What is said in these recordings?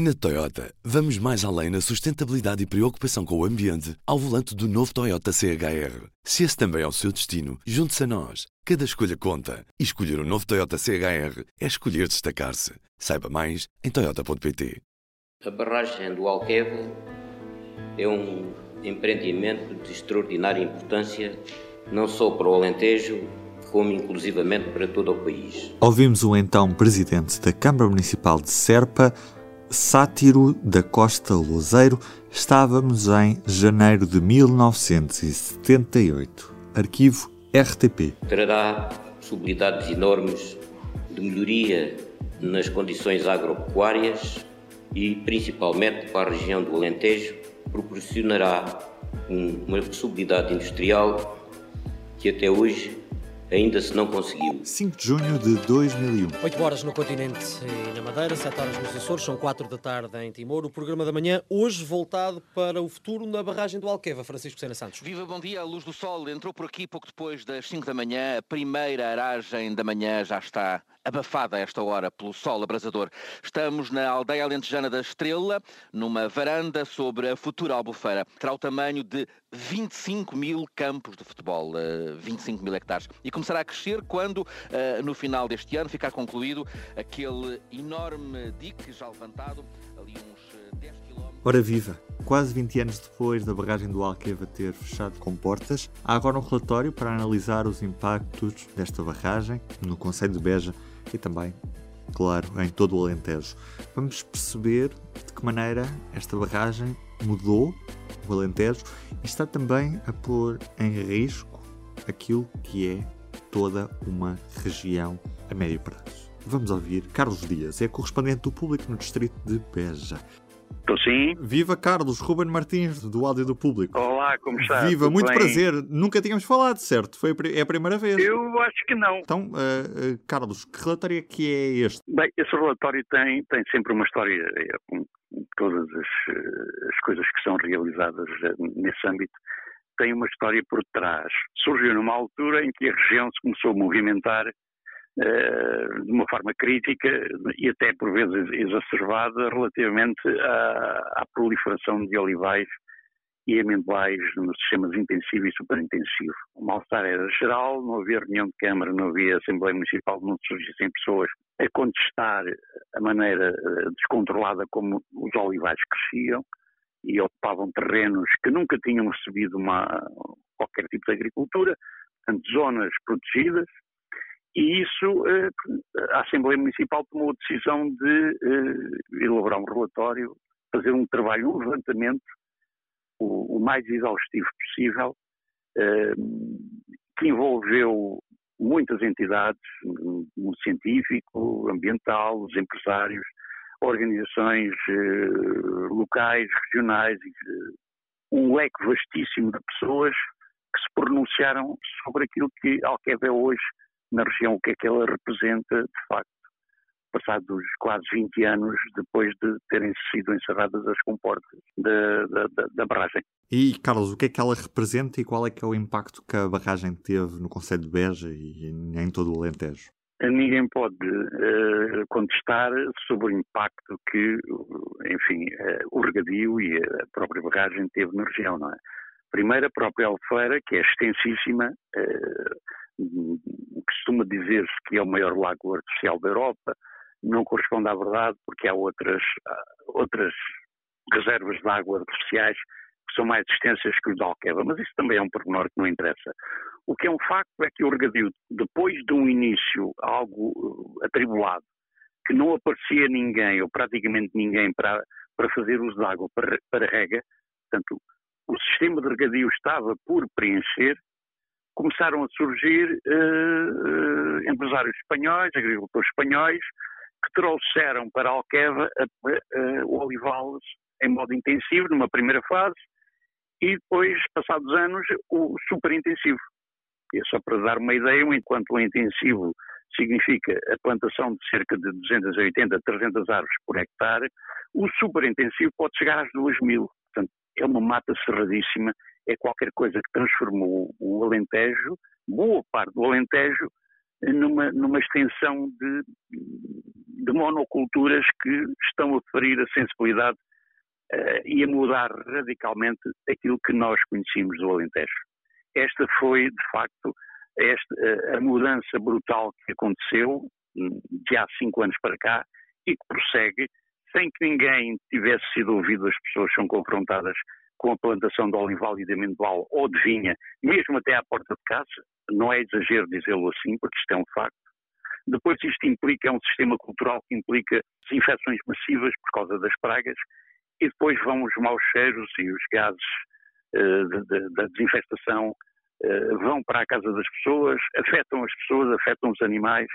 Na Toyota, vamos mais além na sustentabilidade e preocupação com o ambiente ao volante do novo Toyota CHR. Se esse também é o seu destino, junte-se a nós. Cada escolha conta. E escolher o um novo Toyota CHR é escolher destacar-se. Saiba mais em Toyota.pt. A barragem do Alqueva é um empreendimento de extraordinária importância, não só para o Alentejo, como inclusivamente para todo o país. Ouvimos o então presidente da Câmara Municipal de Serpa, Sátiro da Costa Lozeiro, estávamos em janeiro de 1978. Arquivo RTP. Trará possibilidades enormes de melhoria nas condições agropecuárias e, principalmente para a região do Alentejo, proporcionará uma possibilidade industrial que até hoje ainda se não conseguiu. 5 de junho de 2001. 8 horas no continente e na Madeira, 7 horas nos Açores, são 4 da tarde em Timor. O programa da manhã, hoje voltado para o futuro na barragem do Alqueva. Francisco Sena Santos. Viva, bom dia. A luz do sol entrou por aqui pouco depois das 5 da manhã. A primeira aragem da manhã já está abafada a esta hora pelo sol abrasador. Estamos na aldeia alentejana da Estrela, numa varanda sobre a futura albufeira. Terá o tamanho de 25 mil campos de futebol, 25 eh, mil hectares. E começará a crescer quando, eh, no final deste ano, ficar concluído aquele enorme dique já levantado, ali uns 10 km. Ora viva! Quase 20 anos depois da barragem do Alqueva ter fechado com portas, há agora um relatório para analisar os impactos desta barragem no Conselho de Beja e também, claro, em todo o Alentejo. Vamos perceber de que maneira esta barragem mudou o Alentejo e está também a pôr em risco aquilo que é toda uma região a médio prazo. Vamos ouvir Carlos Dias, é correspondente do público no distrito de Beja. Estou sim. Viva Carlos, Ruben Martins, do Áudio do Público. Olá, como está? Viva, Tudo muito bem? prazer. Nunca tínhamos falado, certo? Foi a, é a primeira vez. Eu acho que não. Então, uh, uh, Carlos, que relatório é que é este? Bem, esse relatório tem, tem sempre uma história, é, com todas as, eh, as coisas que são realizadas nesse âmbito, tem uma história por trás. Surgiu numa altura em que a região se começou a movimentar de uma forma crítica e até por vezes exacerbada relativamente à, à proliferação de olivais e amendoais nos sistemas intensivo e superintensivo. O mal-estar era geral, não havia reunião de Câmara, não havia Assembleia Municipal, não surgissem pessoas a contestar a maneira eh, descontrolada como os olivais cresciam e ocupavam terrenos que nunca tinham recebido uma, qualquer tipo de agricultura, portanto, zonas protegidas, e isso, eh, a Assembleia Municipal tomou a decisão de eh, elaborar um relatório, fazer um trabalho, um levantamento o, mais exaustivo possível, eh, que envolveu muitas entidades, no mundo científico, ambiental, os empresários, organizações locais, regionais, um leque vastíssimo de pessoas que se pronunciaram sobre aquilo que Alqueva é hoje na região, o que é que ela representa de facto, passados quase 20 anos depois de terem sido encerradas as comportas da, da, da, barragem. E, Carlos, o que é que ela representa e qual é que é o impacto que a barragem teve no Conselho de Beja e em todo o Alentejo? Ninguém pode uh, contestar sobre o impacto que, enfim, uh, o regadio e a própria barragem teve na região, não é? Primeiro, a própria Alfeira, que é extensíssima, uh, costuma dizer-se que é o maior lago artificial da Europa, não corresponde à verdade, porque há outras, outras reservas de água artificiais que são mais extensas que o de Alqueva, mas isso também é um pormenor que não interessa. O que é um facto é que o regadio, depois de um início algo uh, atribulado, que não aparecia ninguém, ou praticamente ninguém, para, para fazer uso de água para, para rega, portanto, o sistema de regadio estava por preencher, começaram a surgir uh, uh, empresários espanhóis, agricultores espanhóis, que trouxeram para Alqueva o olival em modo intensivo, numa primeira fase, e depois, passados anos, o superintensivo. E é só para dar uma ideia, enquanto o intensivo significa a plantação de cerca de 280, 300 árvores por hectare, o superintensivo pode chegar às 2 mil. É uma mata cerradíssima, é qualquer coisa que transformou o Alentejo, boa parte do Alentejo, numa, numa extensão de de monoculturas que estão a ferir a sensibilidade uh, e a mudar radicalmente aquilo que nós conhecíamos do Alentejo. Esta foi, de facto, esta, uh, a mudança brutal que aconteceu hum, de há cinco anos para cá e que prossegue sem que ninguém tivesse sido ouvido, as pessoas são confrontadas com a plantação de olival e de amendoal ou de vinha, mesmo até à porta de casa, não é exagero dizê-lo assim, porque isto é um facto. Depois isto implica, é um sistema cultural que implica desinfecções massivas por causa das pragas, e depois vão os maus cheiros e os gases uh, de, de, da desinfestação uh, vão para a casa das pessoas, afetam as pessoas, afetam os animais,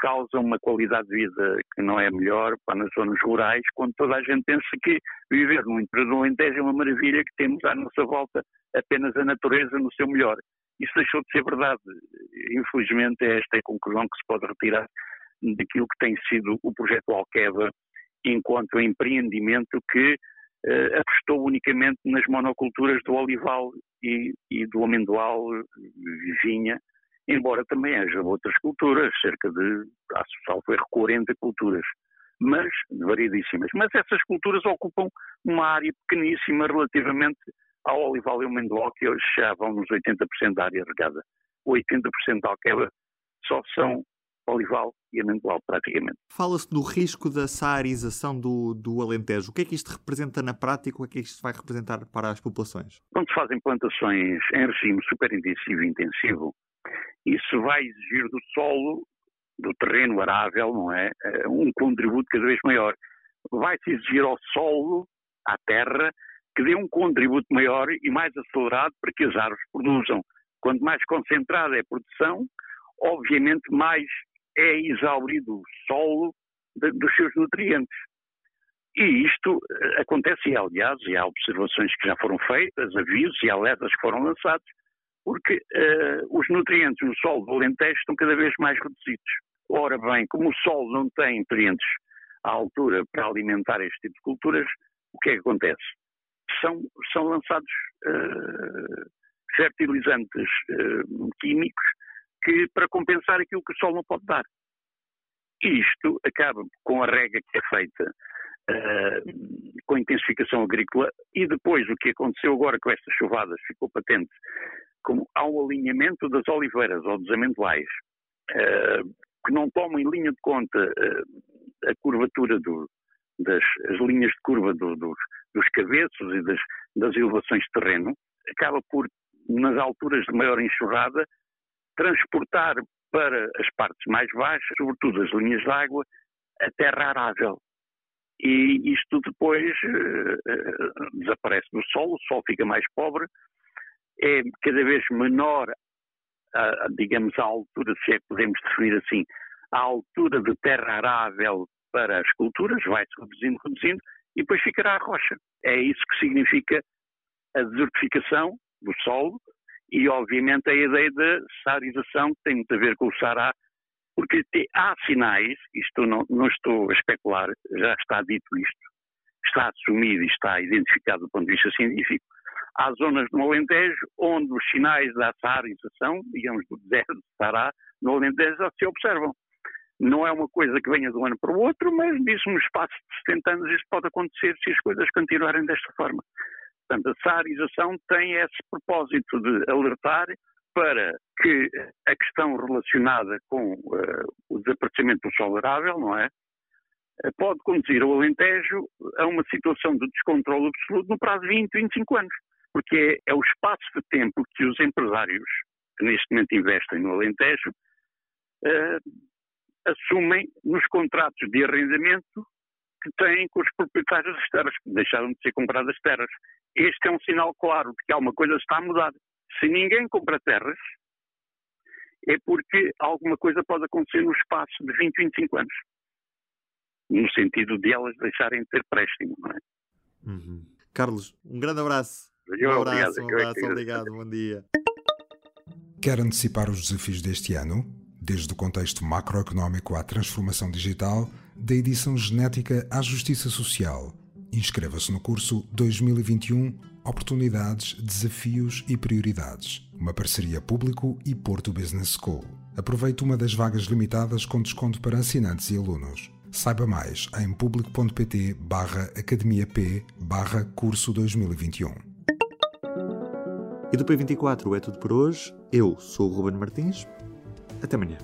causam uma qualidade de vida que não é melhor para nas zonas rurais, quando toda a gente pensa que viver no interior do Alentejo é uma maravilha, que temos à nossa volta apenas a natureza no seu melhor. Isso deixou de ser verdade. Infelizmente, é esta a conclusão que se pode retirar daquilo que tem sido o projeto Alqueva enquanto empreendimento que uh, apostou unicamente nas monoculturas do olival e, e do amendoal, vinha, embora também haja outras culturas, cerca de, acho que 40 culturas, mas variedíssimas. Mas essas culturas ocupam uma área pequeníssima relativamente ao olival e ao amendoal, que hoje já vão nos 80% da área regada. O 80% da alqueva só são olival e amendoal, praticamente. Fala-se do risco da saarização do, do Alentejo. O que é que isto representa na prática? O que é que isto vai representar para as populações? Quando se fazem plantações em regime superintensivo e intensivo, isso vai exigir do solo, do terreno arável, não é? Eh, um contributo cada vez maior. Vai-se exigir ao solo, à terra, que dê um contributo maior e mais acelerado para que as árvores produzam. Quanto mais concentrada é a produção, obviamente mais é exaurido o solo de, dos seus nutrientes. E isto eh, acontece, e aliás, e há observações que já foram feitas, avisos e alertas que foram lançados, porque uh, os nutrientes no solo do Alentejo estão cada vez mais reduzidos. Ora bem, como o solo não tem nutrientes à altura para alimentar este tipo de culturas, o que é que acontece? São, são lançados uh, fertilizantes uh, químicos que, para compensar aquilo que o solo não pode dar. Isto acaba com a rega que é feita uh, com intensificação agrícola e depois o que aconteceu agora com estas chuvadas ficou patente como há um alinhamento das oliveiras ou dos amendoais uh, que não tomam em linha de conta uh, a curvatura do, das as linhas de curva do, dos, dos cabeços e das, das elevações de terreno, acaba por, nas alturas de maior enxurrada, transportar para as partes mais baixas, sobretudo as linhas de água, a terra arável. E isto depois uh, desaparece do solo, o solo fica mais pobre, é cada vez menor, a, digamos, a altura, se é que podemos definir assim, a altura de terra arável para as culturas, vai-se reduzindo, reduzindo, e depois ficará a rocha. É isso que significa a desertificação do solo e, obviamente, a ideia de saarização, que tem muito a ver com o Sará, porque há sinais, isto não, não estou a especular, já está dito isto, está assumido e está identificado do ponto de vista científico, há zonas no Alentejo onde os sinais da saarização, digamos do deserto de Sará, no Alentejo já se observam. Não é uma coisa que venha de um ano para o outro, mas nisso, no espaço de 70 anos, isso pode acontecer se as coisas continuarem desta forma. Portanto, a saarização tem esse propósito de alertar para que a questão relacionada com uh, o desaparecimento do sol arável, não é? Pode conduzir o Alentejo a uma situação de descontrole absoluto no prazo de 20, 25 anos porque é, o espaço de tempo que os empresários que neste momento investem no Alentejo uh, assumem nos contratos de arrendamento que têm com os proprietários das terras, que deixaram de ser compradas terras. Este é um sinal claro de que alguma coisa está a mudar. Se ninguém compra terras, é porque alguma coisa pode acontecer no espaço de 20, 25 anos. No sentido de elas deixarem de ter préstimo, não é? Uhum. Carlos, um grande abraço. Eu, um abraço, obrigado, um abraço, obrigado, bom dia. Quer antecipar os desafios deste ano? Desde o contexto macroeconómico à transformação digital, da edição genética à justiça social. Inscreva-se no curso 2021 Oportunidades, Desafios e Prioridades. Uma parceria público e Porto Business School. Aproveite uma das vagas limitadas com desconto para assinantes e alunos. Saiba mais em público.pt barra Academia P barra curso 2021. E do P24 é tudo por hoje. Eu sou o Ruben Martins. Até amanhã.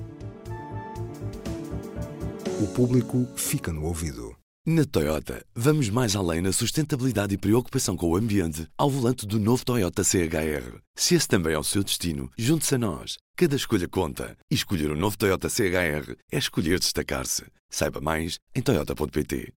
O público fica no ouvido. Na Toyota, vamos mais além na sustentabilidade e preocupação com o ambiente ao volante do novo Toyota CHR. Se esse também é o seu destino, junte-se a nós. Cada escolha conta. E escolher o um novo Toyota CHR é escolher destacar-se. Saiba mais em Toyota.pt.